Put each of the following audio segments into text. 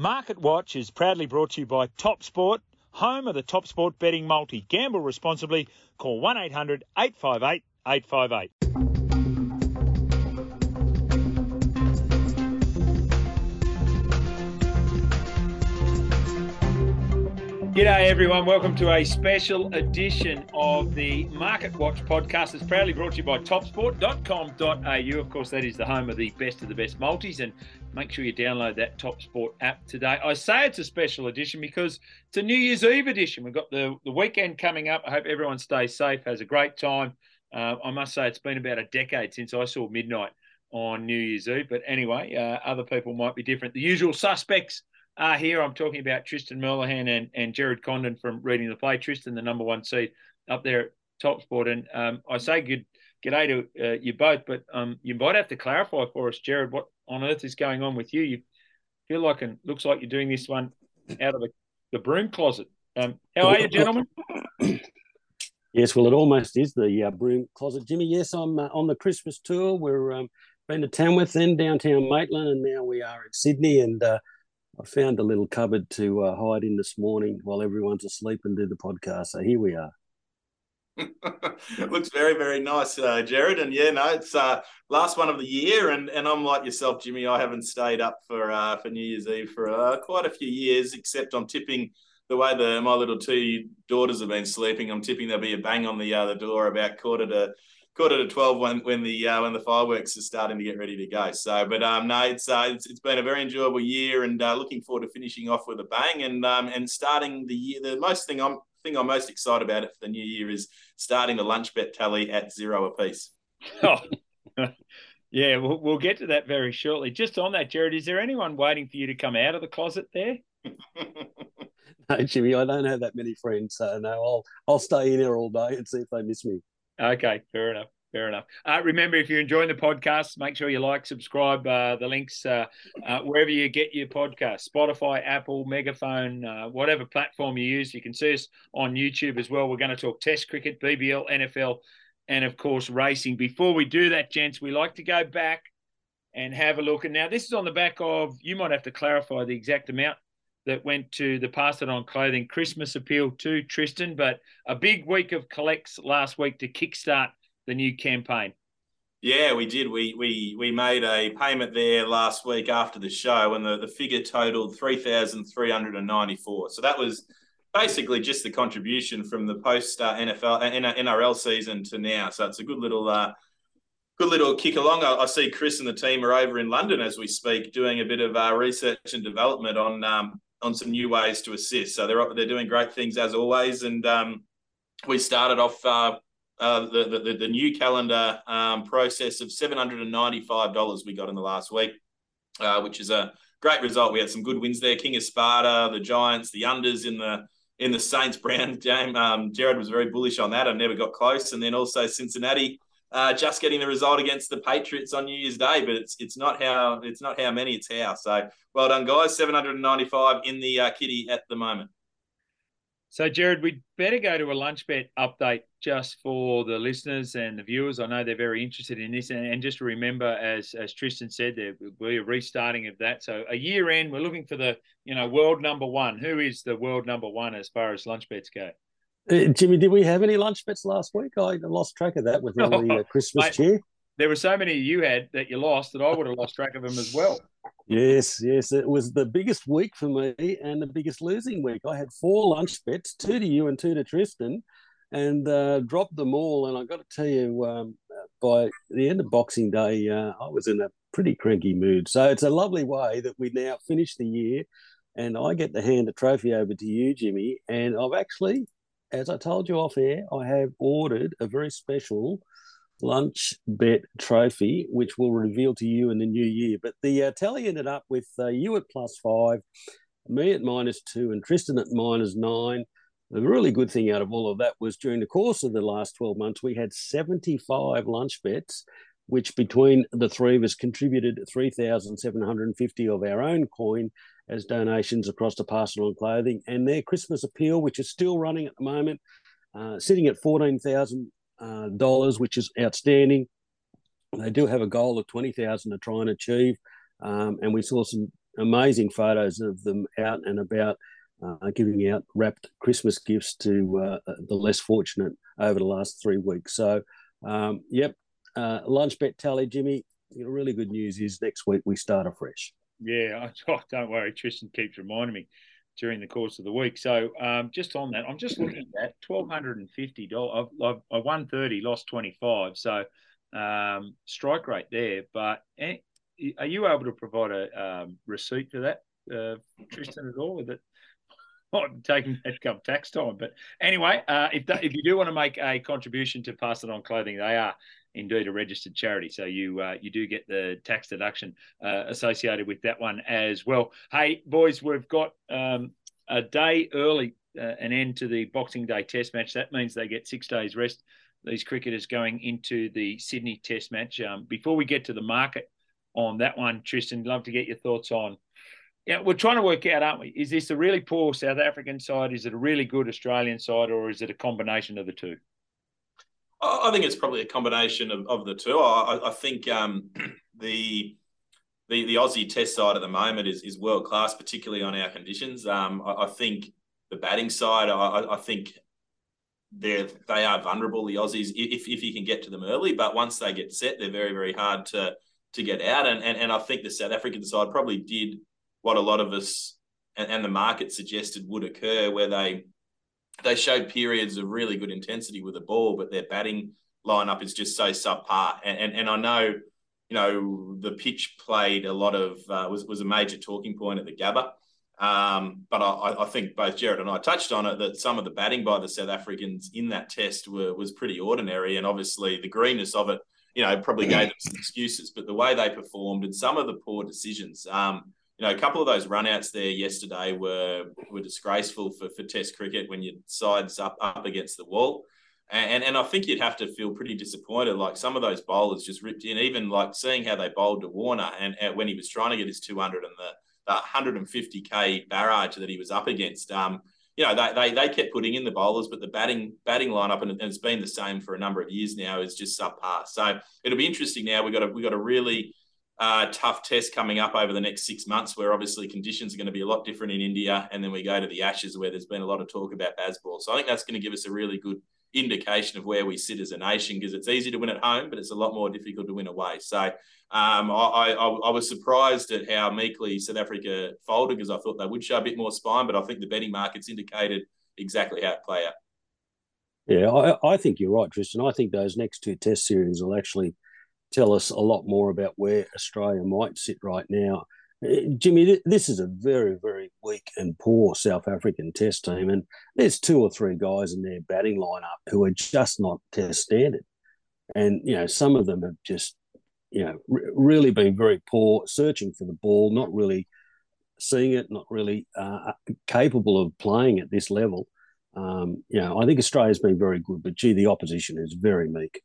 Market Watch is proudly brought to you by Top Sport, home of the Top Sport betting multi. Gamble responsibly. Call 1 800 858 858. G'day everyone, welcome to a special edition of the Market Watch podcast. It's proudly brought to you by topsport.com.au. Of course, that is the home of the best of the best multis, and make sure you download that Topsport app today. I say it's a special edition because it's a New Year's Eve edition. We've got the, the weekend coming up. I hope everyone stays safe, has a great time. Uh, I must say, it's been about a decade since I saw midnight on New Year's Eve, but anyway, uh, other people might be different. The usual suspects uh, here I'm talking about Tristan Merlihan and, and Jared Condon from Reading the Play. Tristan, the number one seed up there at Top Sport. And um, I say good g'day to uh, you both, but um, you might have to clarify for us, Jared, what on earth is going on with you? You feel like and looks like you're doing this one out of the, the broom closet. Um, how are you, gentlemen? Yes, well, it almost is the uh, broom closet, Jimmy. Yes, I'm uh, on the Christmas tour. We're um, been to Tamworth, then downtown Maitland, and now we are in Sydney. And uh, I found a little cupboard to uh, hide in this morning while everyone's asleep and do the podcast. So here we are. looks very very nice uh, jared and yeah no it's uh last one of the year and and i'm like yourself jimmy i haven't stayed up for uh for new year's eve for uh, quite a few years except i'm tipping the way the my little two daughters have been sleeping i'm tipping there'll be a bang on the uh, door about quarter to quarter to 12 when when the uh, when the fireworks are starting to get ready to go. So but um no it's uh it's, it's been a very enjoyable year and uh, looking forward to finishing off with a bang and um and starting the year the most thing i'm thing i'm most excited about it for the new year is starting the lunch bet tally at zero apiece. Oh. yeah we'll, we'll get to that very shortly. Just on that jared is there anyone waiting for you to come out of the closet there? No jimmy i don't have that many friends so no i'll i'll stay in here all day and see if they miss me Okay, fair enough. Fair enough. Uh, remember, if you're enjoying the podcast, make sure you like, subscribe. Uh, the links uh, uh wherever you get your podcast Spotify, Apple, Megaphone, uh, whatever platform you use. You can see us on YouTube as well. We're going to talk Test cricket, BBL, NFL, and of course, racing. Before we do that, gents, we like to go back and have a look. And now, this is on the back of, you might have to clarify the exact amount that went to the Pass It On Clothing Christmas appeal to Tristan, but a big week of collects last week to kickstart the new campaign. Yeah, we did. We we we made a payment there last week after the show, and the, the figure totaled three thousand three hundred and ninety four. So that was basically just the contribution from the post uh, NFL uh, NRL season to now. So it's a good little uh, good little kick along. I, I, see Chris and the team are over in London as we speak, doing a bit of uh, research and development on um, on some new ways to assist. So they're they're doing great things as always. And um, we started off uh, uh, the, the, the new calendar um, process of seven hundred and ninety five dollars we got in the last week, uh, which is a great result. We had some good wins there. King of Sparta, the Giants, the unders in the in the Saints Brown game. Um, Jared was very bullish on that. I never got close. And then also Cincinnati. Uh, just getting the result against the Patriots on New Year's Day, but it's it's not how it's not how many, it's how. So well done, guys. Seven hundred and ninety-five in the uh, kitty at the moment. So, Jared, we'd better go to a lunch bet update just for the listeners and the viewers. I know they're very interested in this, and, and just remember, as as Tristan said, there we're restarting of that. So, a year end, we're looking for the you know world number one. Who is the world number one as far as lunch bets go? Uh, Jimmy, did we have any lunch bets last week? I lost track of that with all the uh, Christmas Mate, cheer. There were so many you had that you lost that I would have lost track of them as well. Yes, yes, it was the biggest week for me and the biggest losing week. I had four lunch bets, two to you and two to Tristan, and uh, dropped them all. And I got to tell you, um, by the end of Boxing Day, uh, I was in a pretty cranky mood. So it's a lovely way that we now finish the year, and I get to hand a trophy over to you, Jimmy. And I've actually as I told you off air, I have ordered a very special lunch bet trophy, which we'll reveal to you in the new year. But the uh, tally ended up with uh, you at plus five, me at minus two, and Tristan at minus nine. The really good thing out of all of that was during the course of the last 12 months, we had 75 lunch bets, which between the three of us contributed 3,750 of our own coin as donations across to Pass It On Clothing. And their Christmas appeal, which is still running at the moment, uh, sitting at $14,000, uh, which is outstanding. They do have a goal of 20,000 to try and achieve. Um, and we saw some amazing photos of them out and about uh, giving out wrapped Christmas gifts to uh, the less fortunate over the last three weeks. So, um, yep, uh, lunch bet tally, Jimmy. You know, really good news is next week we start afresh. Yeah, oh, don't worry. Tristan keeps reminding me during the course of the week. So um, just on that, I'm just looking at twelve hundred and fifty dollars. I've, I've, won thirty, lost twenty five. So um, strike rate there. But eh, are you able to provide a um, receipt for that, uh, Tristan, at all? With it, I'm taking that come tax time. But anyway, uh, if that, if you do want to make a contribution to Pass It On Clothing, they are indeed a registered charity. So you uh, you do get the tax deduction uh, associated with that one as well. Hey, boys, we've got um, a day early, uh, an end to the Boxing Day Test match. That means they get six days rest. These cricketers going into the Sydney Test match. Um, before we get to the market on that one, Tristan, love to get your thoughts on. Yeah, we're trying to work out, aren't we? Is this a really poor South African side? Is it a really good Australian side, or is it a combination of the two? I think it's probably a combination of, of the two. I, I think um, the, the the Aussie Test side at the moment is is world class, particularly on our conditions. Um, I, I, think the batting side, I, I think they're they are vulnerable. The Aussies, if if you can get to them early, but once they get set, they're very very hard to to get out. And and, and I think the South African side probably did what a lot of us and, and the market suggested would occur, where they they showed periods of really good intensity with the ball, but their batting lineup is just so subpar. And and, and I know, you know, the pitch played a lot of uh, was was a major talking point at the Gabba. Um, but I, I, think both Jared and I touched on it that some of the batting by the South Africans in that test were was pretty ordinary, and obviously the greenness of it, you know, probably gave them some excuses. But the way they performed and some of the poor decisions, um, you know, a couple of those runouts there yesterday were were disgraceful for, for Test cricket when your sides up up against the wall. And, and I think you'd have to feel pretty disappointed. Like some of those bowlers just ripped in, even like seeing how they bowled to Warner and, and when he was trying to get his 200 and the, the 150k barrage that he was up against. Um, you know, they, they, they kept putting in the bowlers, but the batting batting lineup, and it's been the same for a number of years now, is just subpar. So it'll be interesting now. We've got to, we've got to really uh, tough test coming up over the next six months, where obviously conditions are going to be a lot different in India, and then we go to the Ashes, where there's been a lot of talk about Bazball. So I think that's going to give us a really good indication of where we sit as a nation, because it's easy to win at home, but it's a lot more difficult to win away. So um, I, I, I, was surprised at how meekly South Africa folded, because I thought they would show a bit more spine, but I think the betting markets indicated exactly how it play out. Yeah, I, I think you're right, Tristan. I think those next two Test series will actually tell us a lot more about where Australia might sit right now. Uh, Jimmy, this is a very, very weak and poor South African test team. And there's two or three guys in their batting lineup who are just not test standard. And, you know, some of them have just, you know, really been very poor, searching for the ball, not really seeing it, not really uh, capable of playing at this level. Um, you know, I think Australia's been very good, but gee, the opposition is very meek.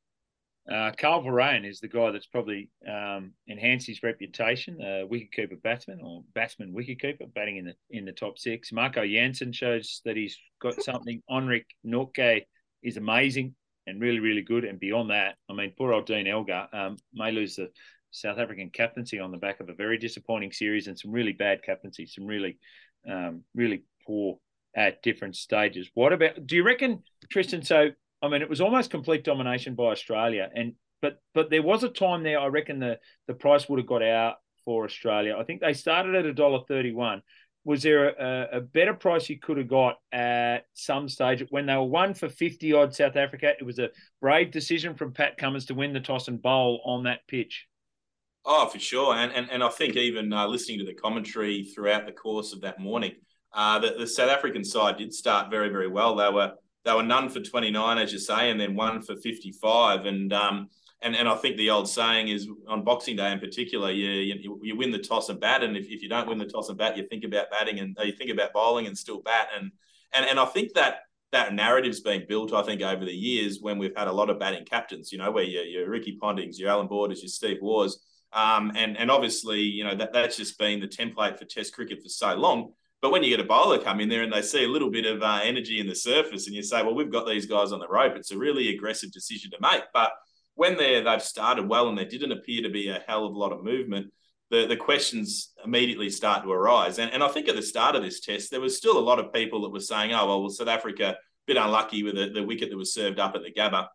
Uh, Kyle Verreynne is the guy that's probably um, enhanced his reputation, uh, wicketkeeper batsman or batsman wicketkeeper, batting in the in the top six. Marco Jansen shows that he's got something. Anrich Nortje is amazing and really, really good. And beyond that, I mean, poor old Dean Elgar um, may lose the South African captaincy on the back of a very disappointing series and some really bad captaincy, some really, um, really poor at different stages. What about? Do you reckon, Tristan? So I mean, it was almost complete domination by Australia, and but but there was a time there. I reckon the the price would have got out for Australia. I think they started at a dollar thirty one. Was there a, a, better price you could have got at some stage when they were one for fifty odd South Africa? It was a brave decision from Pat Cummins to win the toss and bowl on that pitch. Oh, for sure, and and, and I think even uh, listening to the commentary throughout the course of that morning, uh, the, the South African side did start very very well. They were they were none for 29, as you say, and then one for 55. And um, and and I think the old saying is on Boxing Day in particular, you you, you win the toss and bat, and if, if you don't win the toss and bat, you think about batting and you think about bowling and still bat, and and and I think that that narrative's been built, I think, over the years when we've had a lot of batting captains, you know, where your, your Ricky Pontings, your Allan Border, your Steve Waugh, um, and and obviously, you know, that that's just been the template for Test cricket for so long. But when you get a bowler come in there and they see a little bit of uh, energy in the surface, and you say, well, we've got these guys on the rope, it's a really aggressive decision to make. But when they they've started well and there didn't appear to be a hell of a lot of movement, the, the questions immediately start to arise. And, and I think at the start of this test, there was still a lot of people that were saying, oh, well, well South Africa, a bit unlucky with the, the wicket that was served up at the Gabba.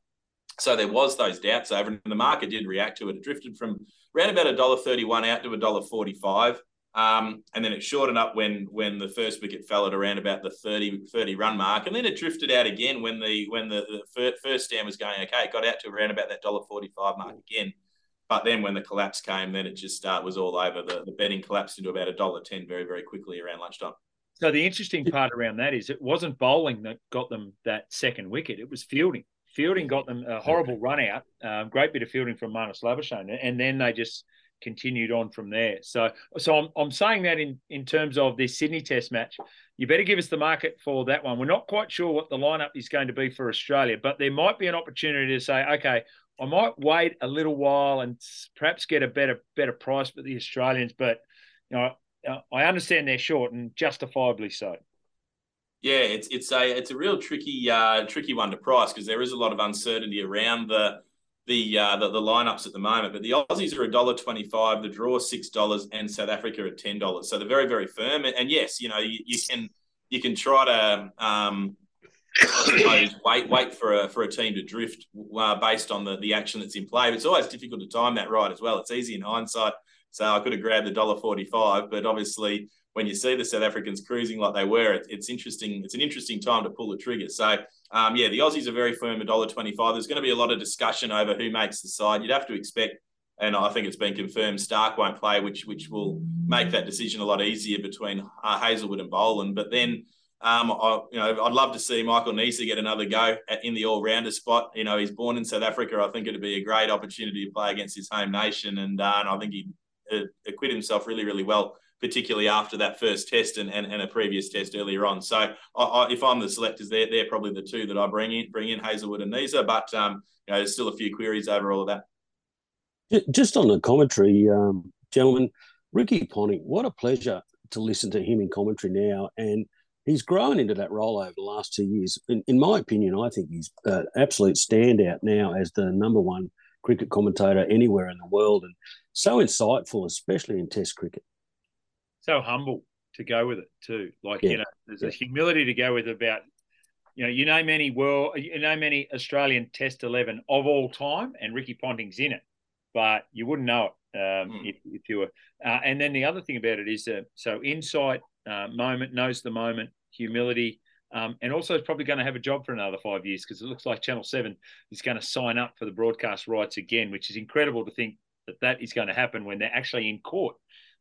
So there was those doubts over, and the market did react to it. It drifted from around about a dollar thirty-one out to a dollar forty-five. Um, and then it shortened up when when the first wicket fell at around about the 30, 30 run mark, and then it drifted out again when the when the, the first stand was going okay. It got out to around about that dollar forty five mark again, but then when the collapse came, then it just uh, was all over. The, the betting collapsed into about a dollar ten very very quickly around lunchtime. So the interesting part around that is it wasn't bowling that got them that second wicket; it was fielding. Fielding got them a horrible run out. Um, great bit of fielding from Marnus Labuschagne, and then they just continued on from there. So, so I'm, I'm saying that in, in terms of this Sydney Test match, you better give us the market for that one. We're not quite sure what the lineup is going to be for Australia, but there might be an opportunity to say, okay, I might wait a little while and perhaps get a better better price for the Australians. But you know, I understand they're short and justifiably so. Yeah, it's it's a it's a real tricky uh, tricky one to price because there is a lot of uncertainty around the the, uh, the the lineups at the moment. But the Aussies are a dollar twenty five, the draw six dollars, and South Africa at ten dollars. So they're very very firm. And, and yes, you know you, you, can you can try to um, suppose wait wait for a for a team to drift uh, based on the the action that's in play. But it's always difficult to time that right as well. It's easy in hindsight. So I could have grabbed the dollar forty five, but obviously when you see the South Africans cruising like they were, it, it's interesting. It's an interesting time to pull the trigger. So um, yeah, the Aussies are very firm, at $1.25. There's going to be a lot of discussion over who makes the side. You'd have to expect, and I think it's been confirmed, Stark won't play, which which will make that decision a lot easier between uh, Hazlewood and Boland. But then, um, I, you know, I'd love to see Michael Neser get another go at, in the all-rounder spot. You know, he's born in South Africa. I think it'd be a great opportunity to play against his home nation, and, uh, and I think he'd uh, acquit himself really, really well particularly after that first test and, and, and a previous test earlier on. So I, I, if I'm the selectors, they're, they're probably the two that I bring in, bring in Hazlewood and Neser, but um, you know, there's still a few queries over all of that. Just on the commentary, um, gentlemen, Ricky Ponting, what a pleasure to listen to him in commentary now. And he's grown into that role over the last two years. In, in my opinion, I think he's an absolute standout now as the number one cricket commentator anywhere in the world and so insightful, especially in Test cricket so humble to go with it too. Like yeah. you know, there's yeah. a humility to go with about. You know, you know many world, you know many Australian Test eleven of all time, and Ricky Ponting's in it, but you wouldn't know it um, mm. if, if, you were. Uh, and then the other thing about it is uh, so insight, uh, moment, knows the moment, humility, um, and also is probably going to have a job for another five years because it looks like Channel Seven is going to sign up for the broadcast rights again, which is incredible to think that that is going to happen when they're actually in court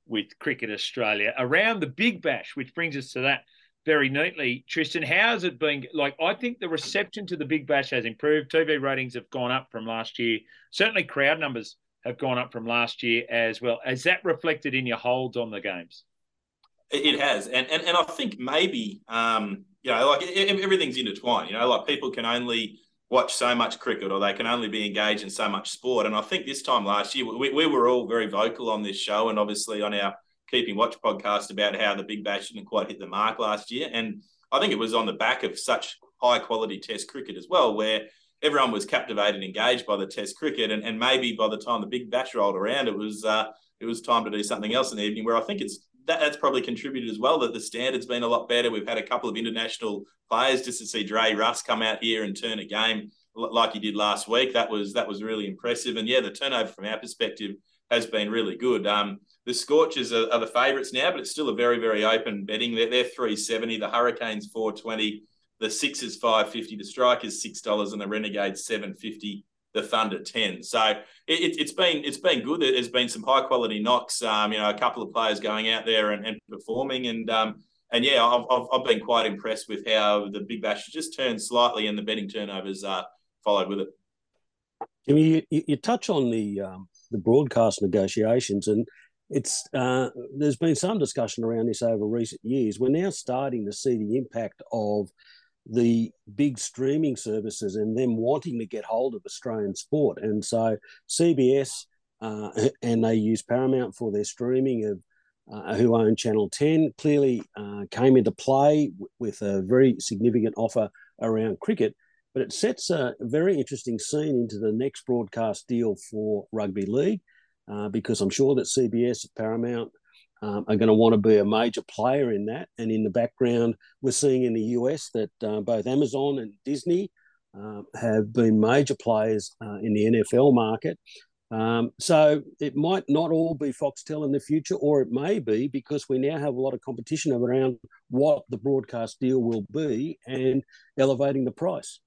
with Cricket Australia around the Big Bash, which brings us to that very neatly. Tristan, how's it been? Like, I think the reception to the Big Bash has improved. TV ratings have gone up from last year. Certainly, crowd numbers have gone up from last year as well. Is that reflected in your holds on the games? It has, and and, and I think maybe um, you know, like everything's intertwined. You know, like people can only watch so much cricket or they can only be engaged in so much sport. And I think this time last year, we, we were all very vocal on this show and obviously on our Keeping Watch podcast about how the Big Bash didn't quite hit the mark last year. And I think it was on the back of such high quality Test cricket as well, where everyone was captivated and engaged by the Test cricket. And, and maybe by the time the Big Bash rolled around, it was uh, it was time to do something else in the evening. Where I think it's that, that's probably contributed as well. That the standard's been a lot better. We've had a couple of international players just to see Dre Russ come out here and turn a game like he did last week. That was that was really impressive. And yeah, the turnover from our perspective has been really good. Um, the Scorchers are, are the favourites now, but it's still a very very open betting. They're, they're three seventy. The Hurricanes four twenty. The Sixers five fifty. The Strikers six dollars, and the Renegades seven fifty the Thunder 10. So it, has been it's been good. There's been some high quality knocks. Um, you know, a couple of players going out there and, and performing, and um, and yeah, I've, I've, I've, been quite impressed with how the Big Bash just turned slightly, and the betting turnovers uh, followed with it. Jimmy, you, you touch on the um, the broadcast negotiations, and it's uh, there's been some discussion around this over recent years. We're now starting to see the impact of the big streaming services and them wanting to get hold of Australian sport, and so CBS uh, and they use Paramount for their streaming of. Uh, who own Channel 10 clearly uh, came into play with a very significant offer around cricket but it sets a very interesting scene into the next broadcast deal for rugby league uh, because I'm sure that CBS, Paramount, um, are going to want to be a major player in that. And in the background, we're seeing in the US that uh, both Amazon and Disney uh, have been major players uh, in the NFL market. Um, so it might not all be Foxtel in the future, or it may be because we now have a lot of competition around what the broadcast deal will be and elevating the price.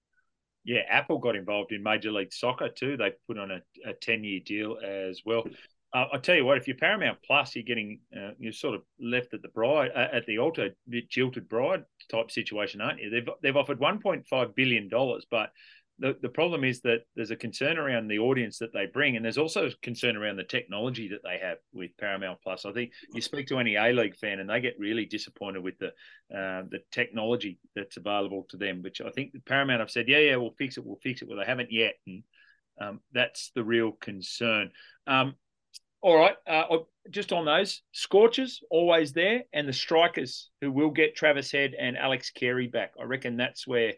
Yeah, Apple got involved in Major League Soccer too. They put on a, a 10 year deal as well. Uh, I tell you what, if you're Paramount Plus, you're getting uh, you're sort of left at the bride uh, at the altar, jilted bride type situation, aren't you? They've they've offered 1.5 billion dollars, but the, the problem is that there's a concern around the audience that they bring, and there's also concern around the technology that they have with Paramount Plus. I think you speak to any A League fan, and they get really disappointed with the uh, the technology that's available to them. Which I think Paramount have said, yeah, yeah, we'll fix it, we'll fix it. Well, they haven't yet, and um, that's the real concern. Um, all right, uh, just on those scorchers, always there, and the strikers who will get Travis Head and Alex Carey back. I reckon that's where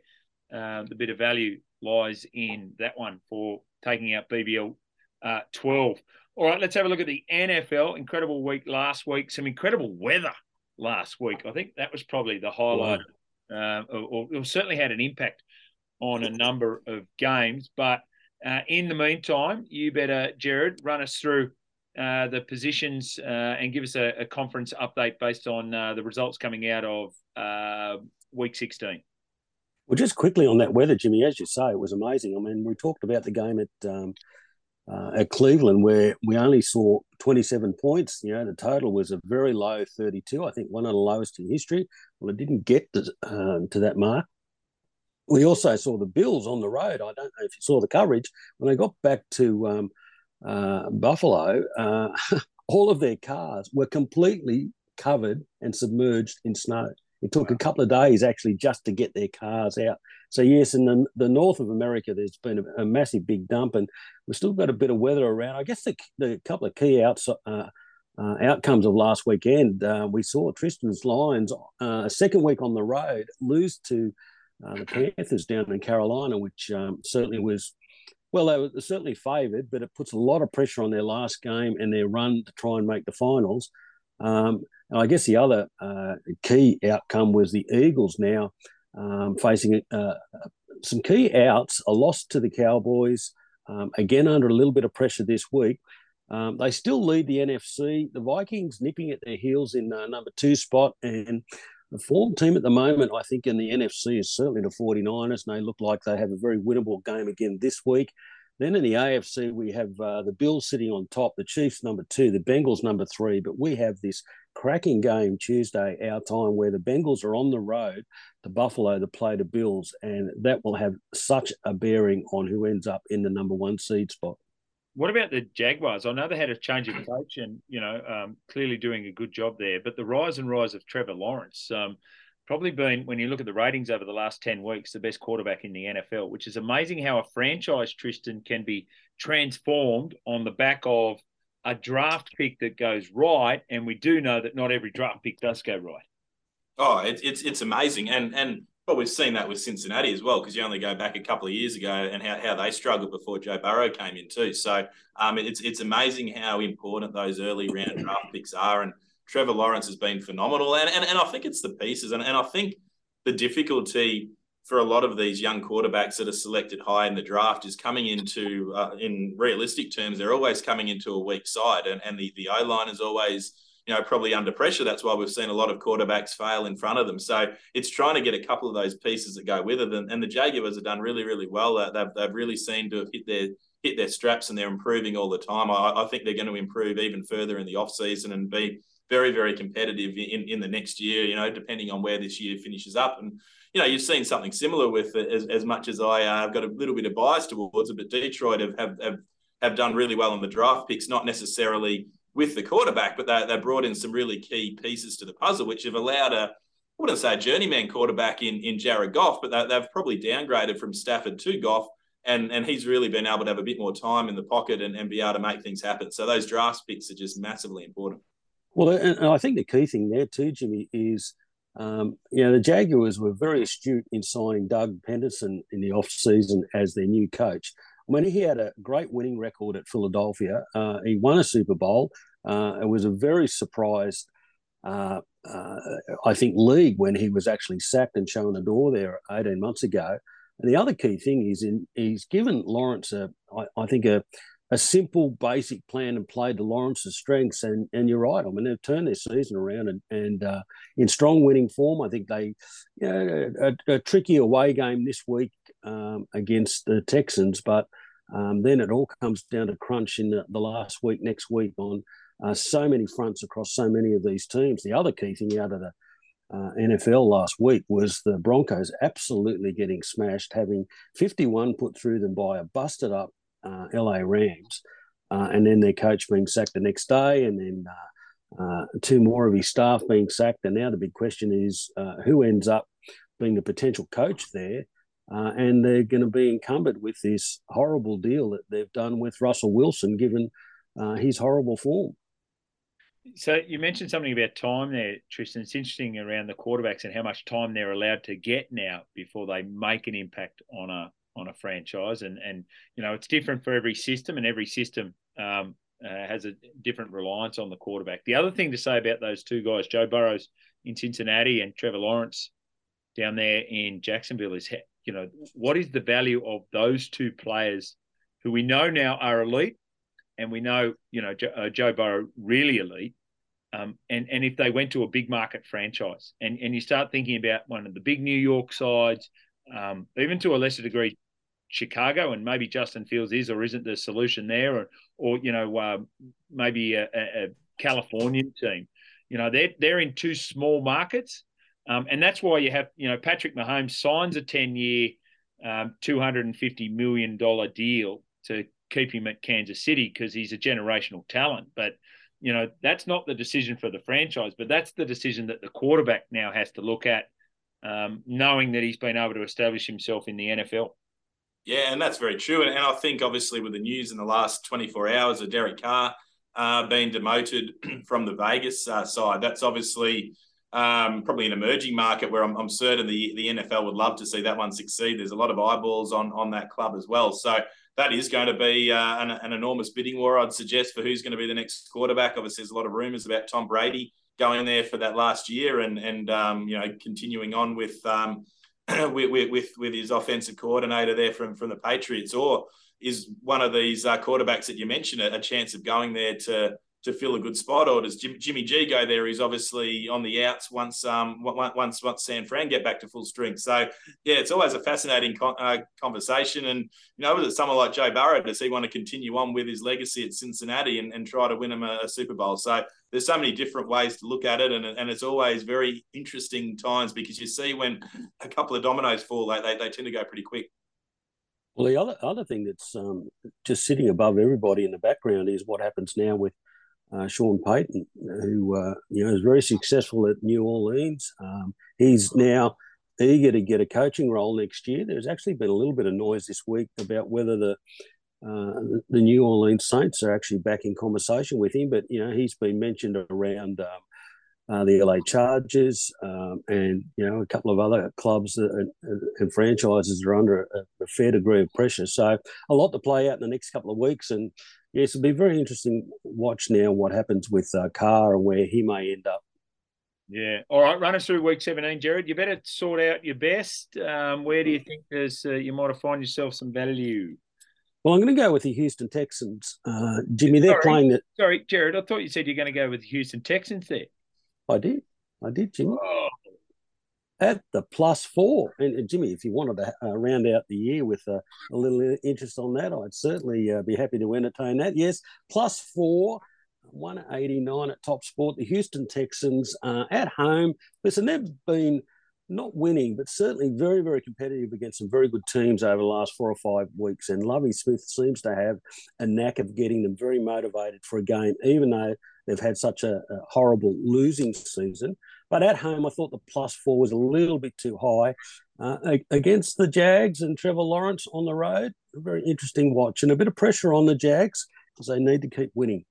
uh, the bit of value lies in that one for taking out BBL uh, 12. All right, let's have a look at the NFL. Incredible week last week. Some incredible weather last week. I think that was probably the highlight, wow. uh, or, or, certainly had an impact on a number of games. But uh, in the meantime, you better, Jared, run us through uh, the positions uh, and give us a, a, conference update based on uh, the results coming out of week 16. Well, just quickly on that weather, Jimmy, as you say, it was amazing. I mean, we talked about the game at um, uh, at Cleveland where we only saw 27 points. You know, the total was a very low 32. I think one of the lowest in history. Well, it didn't get to, to that mark. We also saw the Bills on the road. I don't know if you saw the coverage when they got back to um, uh, Buffalo. Uh, all of their cars were completely covered and submerged in snow. It took a couple of days actually just to get their cars out. So yes, in the, the north of America, there's been a, a, massive big dump, and we've still got a bit of weather around. I guess the, the couple of key outs, uh, uh, outcomes of last weekend, uh, we saw Tristan's Lions uh, a second week on the road lose to uh, the Panthers down in Carolina, which um, certainly was. Well, they were certainly favoured, but it puts a lot of pressure on their last game and their run to try and make the finals. Um, and I guess the other uh, key outcome was the Eagles now um, facing uh, some key outs, a loss to the Cowboys, um, again under a little bit of pressure this week. Um, they still lead the NFC. The Vikings nipping at their heels in uh, number two spot. And the form team at the moment, I think, in the NFC is certainly the 49ers, and they look like they have a very winnable game again this week. Then in the AFC, we have uh, the Bills sitting on top, the Chiefs number two, the Bengals number three. But we have this cracking game Tuesday, our time, where the Bengals are on the road to Buffalo to play the Bills. And that will have such a bearing on who ends up in the number one seed spot. What about the Jaguars? I know they had a change of coach and, you know, um, clearly doing a good job there. But the rise and rise of Trevor Lawrence, um, probably been, when you look at the ratings over the last 10 weeks, the best quarterback in the NFL, which is amazing how a franchise, Tristan, can be transformed on the back of a draft pick that goes right. And we do know that not every draft pick does go right. Oh, it's it's, it's amazing. And, and, but we've seen that with Cincinnati as well, because you only go back a couple of years ago and how, how they struggled before Joe Burrow came in too. So um, it's it's amazing how important those early round draft picks are. And Trevor Lawrence has been phenomenal. And, and, and I think it's the pieces. And, and I think the difficulty for a lot of these young quarterbacks that are selected high in the draft is coming into, uh, in realistic terms, they're always coming into a weak side. And, and the, the O line is always, you know, probably under pressure. That's why we've seen a lot of quarterbacks fail in front of them. So it's trying to get a couple of those pieces that go with it. And, and the Jaguars have done really, really well. They've, they've really seemed to have hit their hit their straps and they're improving all the time. I, I think they're going to improve even further in the off season and be very, very competitive in, in the next year, you know, depending on where this year finishes up. And, you know, you've seen something similar with as, as much as I uh, have got a little bit of bias towards it, but Detroit have, have, have, have done really well in the draft picks, not necessarily with the quarterback, but they, they brought in some really key pieces to the puzzle, which have allowed a, I wouldn't say a journeyman quarterback in, in Jared Goff, but they, they've probably downgraded from Stafford to Goff and and he's really been able to have a bit more time in the pocket and, and be able to make things happen. So those draft picks are just massively important. Well, and I think the key thing there too, Jimmy, is um, you know the Jaguars were very astute in signing Doug Pederson in the off season as their new coach. When he had a great winning record at Philadelphia, uh, he won a Super Bowl. Uh, it was a very surprised, uh, uh I think, league when he was actually sacked and shown the door there 18 months ago. And the other key thing is in he's given Lawrence a, I, I think a a simple, basic plan and played to Lawrence's strengths. And and you're right. I mean, they've turned their season around and and uh, in strong winning form. I think they, you know, a, a tricky away game this week um, against the Texans, but um, then it all comes down to crunch in the, the last week, next week on uh, so many fronts across so many of these teams. The other key thing out of the uh, NFL last week was the Broncos absolutely getting smashed, having 51 put through them by a busted up uh, LA Rams, uh, and then their coach being sacked the next day, and then uh, uh, two more of his staff being sacked. And now the big question is who ends up being the potential coach there. And they're going to be encumbered with this horrible deal that they've done with Russell Wilson, given his horrible form. So you mentioned something about time there, Tristan. It's interesting around the quarterbacks and how much time they're allowed to get now before they make an impact on a on a franchise. And and you know it's different for every system, and every system um, uh, has a different reliance on the quarterback. The other thing to say about those two guys, Joe Burrows in Cincinnati and Trevor Lawrence down there in Jacksonville, is you know what is the value of those two players who we know now are elite and we know you know Joe, uh, Joe Burrow really elite. Um, and and if they went to a big market franchise, and and you start thinking about one of the big New York sides, um, even to a lesser degree, Chicago, and maybe Justin Fields is or isn't the solution there, or or you know uh, maybe a, a, California team. You know they're they're in two small markets, um, and that's why you have you know Patrick Mahomes signs a ten year, um, two hundred and fifty million dollar deal to keep him at Kansas City because he's a generational talent. But you know that's not the decision for the franchise, but that's the decision that the quarterback now has to look at, um, knowing that he's been able to establish himself in the NFL. Yeah, and that's very true. And, and I think obviously with the news in the last 24 hours of Derek Carr uh, being demoted from the Vegas uh, side, that's obviously um, probably an emerging market where I'm, I'm, certain the, the NFL would love to see that one succeed. There's a lot of eyeballs on on that club as well. So that is going to be uh, an, an, enormous bidding war, I'd suggest, for who's going to be the next quarterback. Obviously, there's a lot of rumors about Tom Brady going there for that last year and and um, you know continuing on with, um, with, with with his offensive coordinator there from from the Patriots, or is one of these uh, quarterbacks that you mentioned a, a chance of going there to to fill a good spot, or does Jim, Jimmy G go there? He's obviously on the outs once um once once San Fran get back to full strength. So yeah, it's always a fascinating con- uh, conversation. And you know, with someone like Joe Burrow, does he want to continue on with his legacy at Cincinnati and, and try to win him a, a, Super Bowl? So there's so many different ways to look at it, and and it's always very interesting times because you see when a couple of dominoes fall, they they, they tend to go pretty quick. Well, the other other thing that's um, just sitting above everybody in the background is what happens now with uh, Sean Payton, who uh, you know is very successful at New Orleans. Um, he's now eager to get a coaching role next year. There's actually been a little bit of noise this week about whether the uh, the New Orleans Saints are actually back in conversation with him, but you know he's been mentioned around um, uh, the LA Chargers um, and you know a couple of other clubs that, and franchises are under a, a, fair degree of pressure. So a lot to play out in the next couple of weeks, and yes, it'll be very interesting watch now what happens with uh, Carr and where he may end up. Yeah. All right. Run us through week 17, Jared. You better sort out your best. Um, where do you think there's uh, you might have find yourself some value? Well, I'm going to go with the Houston Texans. Uh, Jimmy, they're sorry, playing that. Sorry, Jared. I thought you said you're going to go with the Houston Texans there. I did. I did, Jimmy. Oh, at the plus four. And, Jimmy, if you wanted to uh, round out the year with a, a little interest on that, I'd certainly uh, be happy to entertain that. Yes, plus four. 189 at top sport. The Houston Texans uh, at home. Listen, they've been not winning, but certainly very, very competitive against some very good teams over the last four or five weeks. And Lovie Smith seems to have a knack of getting them very motivated for a game, even though they've had such a, a horrible losing season. But at home, I thought the plus four was a little bit too high. Uh, against the Jags and Trevor Lawrence on the road, a very interesting watch and a bit of pressure on the Jags because they need to keep winning.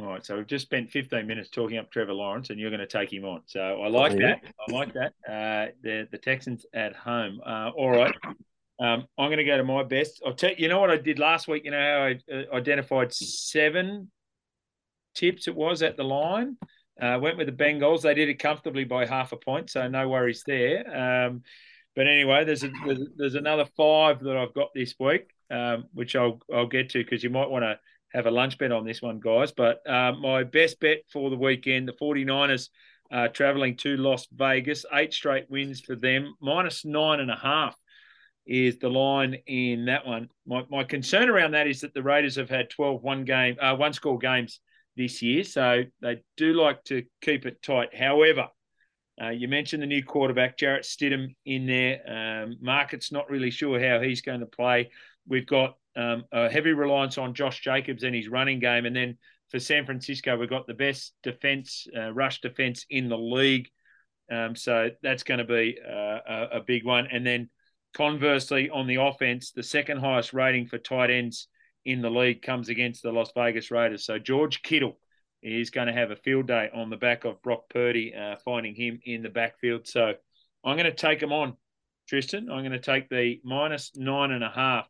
All right, so we've just spent 15 minutes talking up Trevor Lawrence, and you're going to take him on. So I like yeah. that. I like that. Uh, the the Texans at home. Uh, all right, um, I'm going to go to my best. I'll tell you know what I did last week. You know how I uh, identified seven tips it was at the line. Uh, went with the Bengals. They did it comfortably by half a point, so no worries there. Um, but anyway, there's, a, there's, there's another five that I've got this week, um, which I'll I'll get to because you might want to have a lunch bet on this one, guys. But uh, my best bet for the weekend, the 49ers uh, traveling to Las Vegas, eight straight wins for them, minus nine and a half is the line in that one. My, my concern around that is that the Raiders have had 12 one game, uh, one score games this year, so they do like to keep it tight. However, uh, you mentioned the new quarterback, Jarrett Stidham, in there. Um, market's not really sure how he's going to play. We've got um, a heavy reliance on Josh Jacobs and his running game. And then for San Francisco, we've got the best defense, uh, rush defense in the league. Um, so that's going to be uh, a, a, big one. And then conversely, on the offense, the second highest rating for tight ends in the league comes against the Las Vegas Raiders. So George Kittle is going to have a field day on the back of Brock Purdy, uh, finding him in the backfield. So I'm going to take him on, Tristan. I'm going to take the minus nine and a half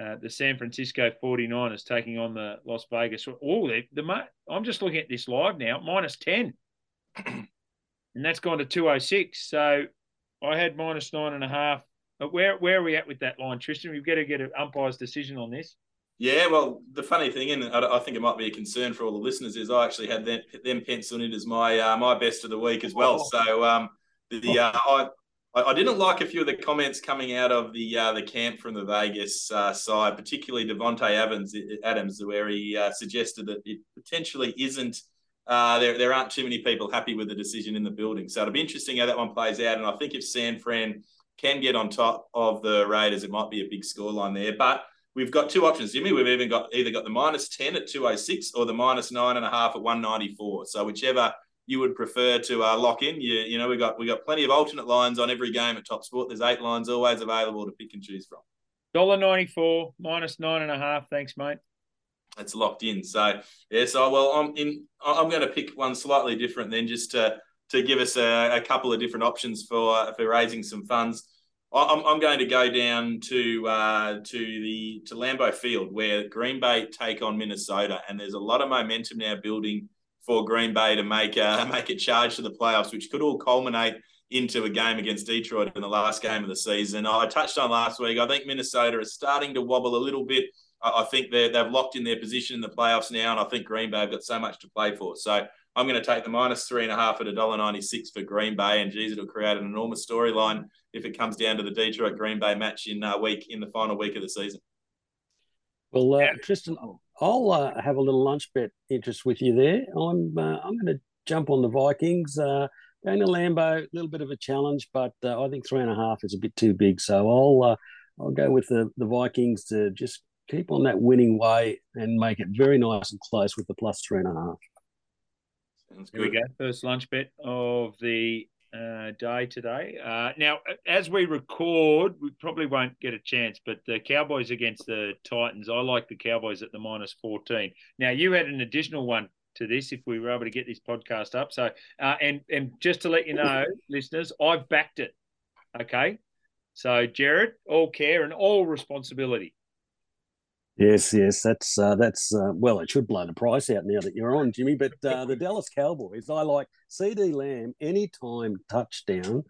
uh, the San Francisco 49ers taking on the Las Vegas. Oh, the, the I'm just looking at this live now, minus 10. and that's gone to 206. So I had minus nine and a half. But where, where are we at with that line, Tristan? We've got to get an umpire's decision on this. Yeah, well, the funny thing, and I think it might be a concern for all the listeners, is I actually had them, them penciled in as my uh, my best of the week as well. Oh. So um, the uh, I, I, didn't like a few of the comments coming out of the uh, the camp from the Vegas uh, side, particularly Davante Adams, Adams, where he uh, suggested that it potentially isn't. Uh, there, there aren't too many people happy with the decision in the building, so it'll be interesting how that one plays out. And I think if San Fran can get on top of the Raiders, it might be a big scoreline there. But we've got two options, Jimmy. We've even got either got the minus ten at two oh six or the minus nine and a half at one ninety four. So whichever you would prefer to uh, lock in. You, you know, we got we got plenty of alternate lines on every game at Top Sport. There's eight lines always available to pick and choose from. Dollar ninety four minus nine and a half. Thanks, mate. It's locked in. So yeah, so well, I'm in. I'm going to pick one slightly different then, just to to give us a, a couple of different options for for raising some funds. I'm, I'm going to go down to uh, to the to Lambeau Field where Green Bay take on Minnesota, and there's a lot of momentum now building for Green Bay to make a, make a charge to the playoffs, which could all culminate into a game against Detroit in the last game of the season. I touched on last week. I think Minnesota is starting to wobble a little bit. I think they have locked in their position in the playoffs now, and I think Green Bay have got so much to play for. So I'm going to take the minus three and a half at a dollar ninety six for Green Bay, and geez, it'll create an enormous storyline if it comes down to the Detroit Green Bay match in uh, week in the final week of the season. Well, uh, Tristan, I'll uh, have a little lunch bet interest with you there. I'm uh, I'm going to jump on the Vikings. Uh, going to Lambeau, a little bit of a challenge, but uh, I think three and a half is a bit too big. So I'll uh, I'll go with the the Vikings to just keep on that winning way and make it very nice and close with the plus three and a half. Sounds good. Here we go. First lunch bet of the uh, day today. Uh, now, as we record, we probably won't get a chance, but the Cowboys against the Titans, I like the Cowboys at the minus 14. Now, you had an additional one to this if we were able to get this podcast up. So, uh, and, and just to let you know, listeners, I've backed it. Okay. So, Jared, all care and all responsibility. Yes, yes, that's uh, that's uh, well, it should blow the price out now that you're on, Jimmy. But uh, the Dallas Cowboys, I like CeeDee Lamb anytime touchdown.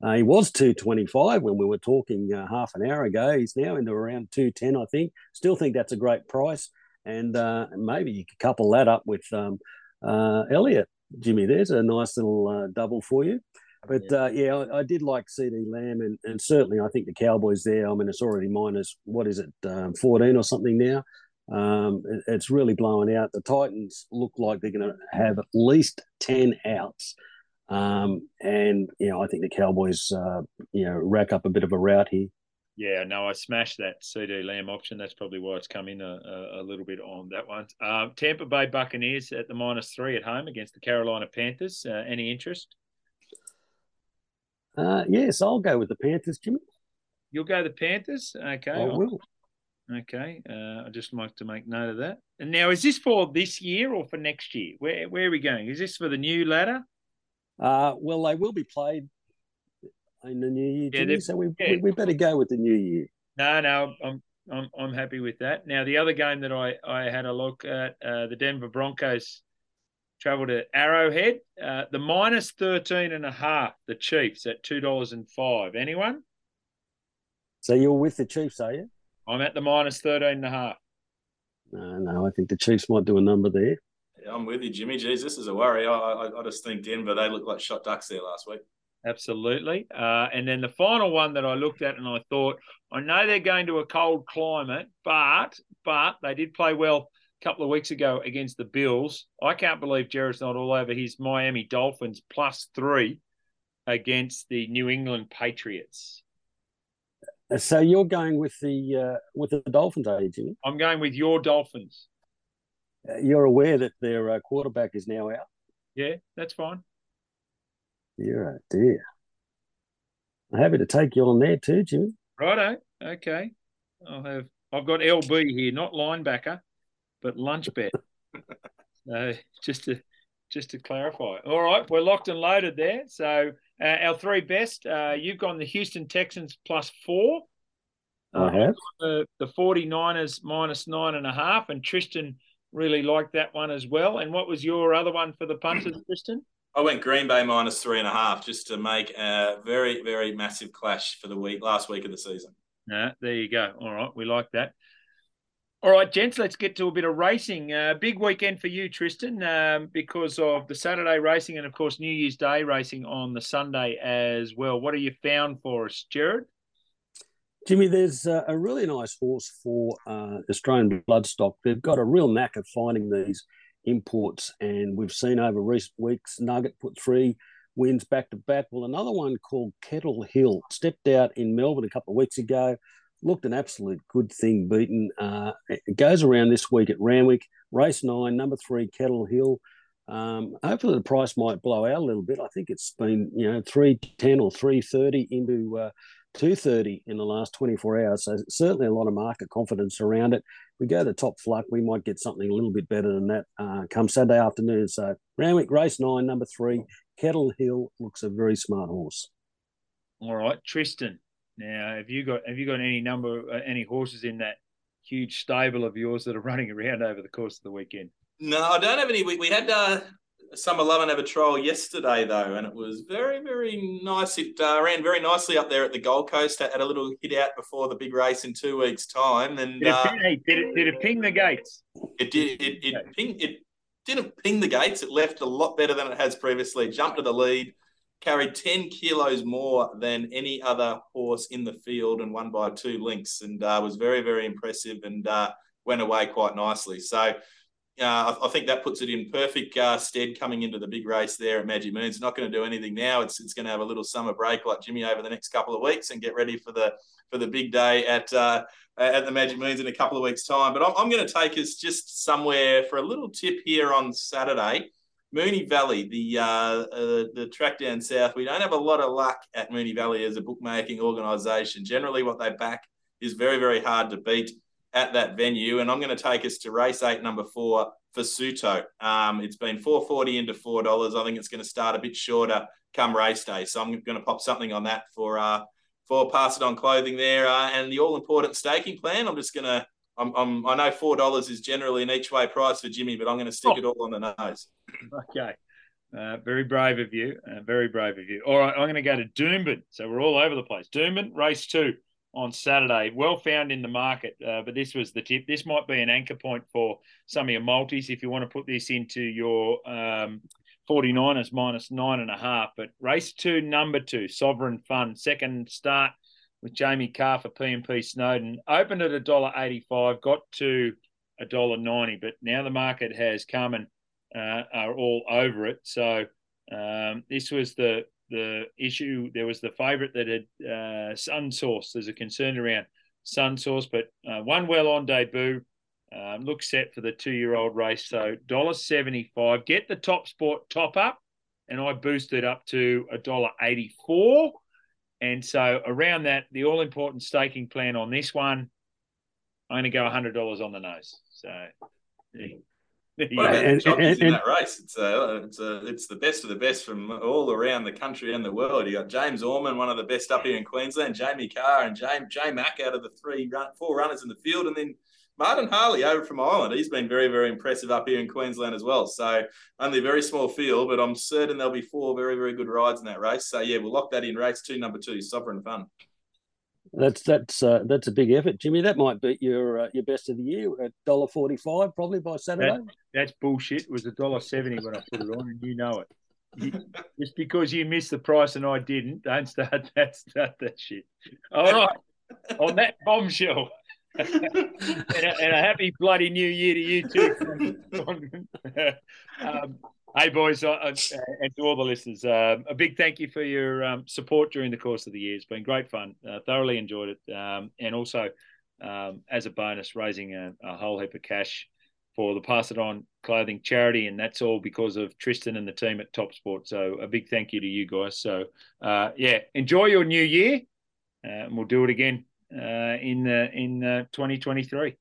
Uh, he was two twenty five when we were talking uh, half an hour ago. He's now into around two ten, I think. Still think that's a great price, and uh, maybe you could couple that up with um, Elliott, Jimmy. There's a nice little double for you. But yeah, uh, yeah I, I, did like CeeDee Lamb, and, and certainly I think the Cowboys there. I mean, it's already minus what is it, um, fourteen or something now. Um, it, it's really blowing out. The Titans look like they're going to have at least 10 outs. Um, and, you know, I think the Cowboys, uh, you know, rack up a bit of a rout here. Yeah, no, I smashed that CeeDee Lamb option. That's probably why it's come in a, a, a little bit on that one. Um, Tampa Bay Buccaneers at the minus three at home against the Carolina Panthers. Uh, any interest? Uh, yes, I'll go with the Panthers, Jimmy. You'll go the Panthers? Okay. I will. Okay. Uh, I just like to make note of that. And now, is this for this year or for next year? Where Where are we going? Is this for the new ladder? Uh, well, they will be played in the new year, Jimmy, they're- so we, yeah. we, we better go with the new year. No, no, I'm I'm I'm happy with that. Now, the other game that I I had a look at, uh, the Denver Broncos travel to Arrowhead, uh, the minus 13 and a half, the Chiefs at two dollars and five. Anyone? So you're with the Chiefs, are you? I'm at the minus 13 and a half. No, no, I think the Chiefs might do a number there. Yeah, I'm with you, Jimmy. Geez, this is a worry. I, I, I just think Denver, they look like shot ducks there last week. Absolutely. Uh, and then the final one that I looked at and I thought, I know they're going to a cold climate, but but they did play well a couple of weeks ago against the Bills. I can't believe Jared's not all over his Miami Dolphins plus three against the New England Patriots. So you're going with the uh, with the Dolphins, are you, Jimmy? I'm going with your Dolphins. Uh, You're aware that their uh, quarterback is now out. Yeah, that's fine. You're a dear. I'm happy to take you on there too, Jimmy. Righto. Okay. I'll have I've got LB here, not linebacker, but lunch bet. so just to just to clarify. All right, we're locked and loaded there. So uh, our three best, uh, you've gone the Houston Texans plus four. I have. The, the 49ers minus nine and a half, and Tristan really liked that one as well. And what was your other one for the punters, Tristan? I went Green Bay minus three and a half just to make a very, very massive clash for the week, last week of the season. No, there you go. All right, we like that. All right, gents, let's get to a bit of racing. Uh, big weekend for you, Tristan, um, because of the Saturday racing and, of course, New Year's Day racing on the Sunday as well. What have you found for us, Jared? Jimmy, there's uh, a really nice horse for uh, Australian bloodstock. They've got a real knack of finding these imports, and we've seen over recent weeks Nugget put three wins back to back. Well, another one called Kettle Hill stepped out in Melbourne a couple of weeks ago, looked an absolute good thing beaten. Uh, it goes around this week at Randwick, race nine, number three, Kettle Hill. Um, hopefully the price might blow out a little bit. I think it's been you know three ten or three thirty into uh, 230 in the last 24 hours. So certainly a lot of market confidence around it. We go to top fluck, we might get something a little bit better than that uh, come Saturday afternoon. So Randwick race nine, number three, Kettle Hill looks a very smart horse. All right, Tristan. Now, have you got have you got any number uh, any horses in that huge stable of yours that are running around over the course of the weekend? No, I don't have any. We, we had uh, Summer Love and Have a trial yesterday, though, and it was very, very nice. It uh, ran very nicely up there at the Gold Coast. Had a little hit out before the big race in two weeks' time, and Did it, uh, ping, hey, did it, did it ping the gates? it did. It it, ping, it didn't ping the gates. It left a lot better than it has previously. Jumped to the lead, carried ten kilos more than any other horse in the field, and won by two lengths, and uh, was very, very impressive, and uh, went away quite nicely. So. Uh, I, I think that puts it in perfect uh, stead coming into the big race there at Magic Millions. Not going to do anything now. It's it's going to have a little summer break like Jimmy over the next couple of weeks and get ready for the for the big day at uh, at the Magic Millions in a couple of weeks' time. But I'm, I'm going to take us just somewhere for a little tip here on Saturday. Moonee Valley, the uh, uh, the track down south. We don't have a lot of luck at Moonee Valley as a bookmaking organisation. Generally, what they back is very very hard to beat at that venue. And I'm going to take us to race eight, number four for Suto. Um, it's been 440 into four dollars. I think it's going to start a bit shorter come race day. So I'm going to pop something on that for uh, for pass it on clothing there. Uh, and the all important staking plan. I'm just going to. I'm, I'm, I know four dollars is generally an each way price for Jimmy, but I'm going to stick Oh. it all on the nose. Okay. Uh, very brave of you. Uh, very brave of you. All right, I'm going to go to Doomben. So we're all over the place. Doomben, race two on Saturday. Well found in the market, uh, but this was the tip. This might be an anchor point for some of your multis if you want to put this into your um, 49ers minus nine and a half. But race two, number two, Sovereign Fund, second start with Jamie Kah for P&P Snowden. Opened at $1.85, got to a dollar ninety. But now the market has come and uh, are all over it. So um, this was the the issue. There was the favourite that had uh, Sunsource. There's a concern around Sunsource, but uh, one well on debut. Um, looks set for the two-year-old race. So dollar seventy-five. Get the top sport top up, and I boosted up to a dollar eighty-four. And so around that, the all-important staking plan on this one, I'm going to go hundred dollars on the nose. So. What about and, jockeys and, in that race? It's a, it's a, it's the best of the best from all around the country and the world. You got James Orman, one of the best up here in Queensland, Jamie Kah, and James J Mack out of the three run, four runners in the field, and then Martin Harley over from Ireland. He's been very very impressive up here in Queensland as well. So only a very small field, but I'm certain there'll be four very very good rides in that race. So yeah, we'll lock that in. Race two, number two, Sovereign Fun. That's that's uh, that's a big effort, Jimmy. That might be your uh, your best of the year at dollar forty five, probably by Saturday. That, that's bullshit. It was a dollar seventy when I put it on, and you know it. You, just because you missed the price and I didn't, don't start that start that shit. All right, on that bombshell. And, a, and, a, happy bloody new year to you too. um, Hey, boys, uh, uh, and to all the listeners, uh, a big thank you for your um, support during the course of the year. It's been great fun. Uh, thoroughly enjoyed it. Um, and also, um, as a bonus, raising a, a, whole heap of cash for the Pass It On clothing charity. And that's all because of Tristan and the team at Top Sport. So, a big thank you to you guys. So, uh, yeah, enjoy your new year. Uh, and we'll do it again in, in 2023.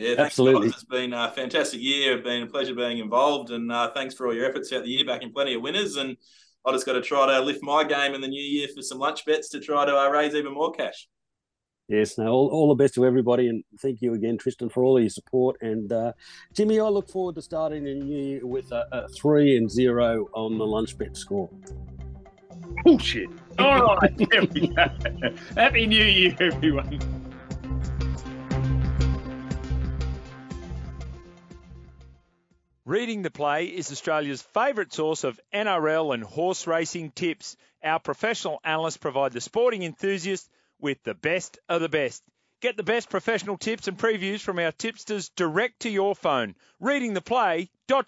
Yeah, absolutely. Guys. It's been a fantastic year. It's been a pleasure being involved, and uh, thanks for all your efforts throughout the year, backing plenty of winners. And I just got to try to lift my game in the new year for some lunch bets to try to uh, raise even more cash. Yes, no, all, all the best to everybody, and thank you again, Tristan, for all your support. And uh, Jimmy, I look forward to starting the new year with a, a three and zero on the lunch bet score. Bullshit. All right, there we go. Happy New Year, everyone. Reading the Play is Australia's favourite source of NRL and horse racing tips. Our professional analysts provide the sporting enthusiast with the best of the best. Get the best professional tips and previews from our tipsters direct to your phone. Readingtheplay.com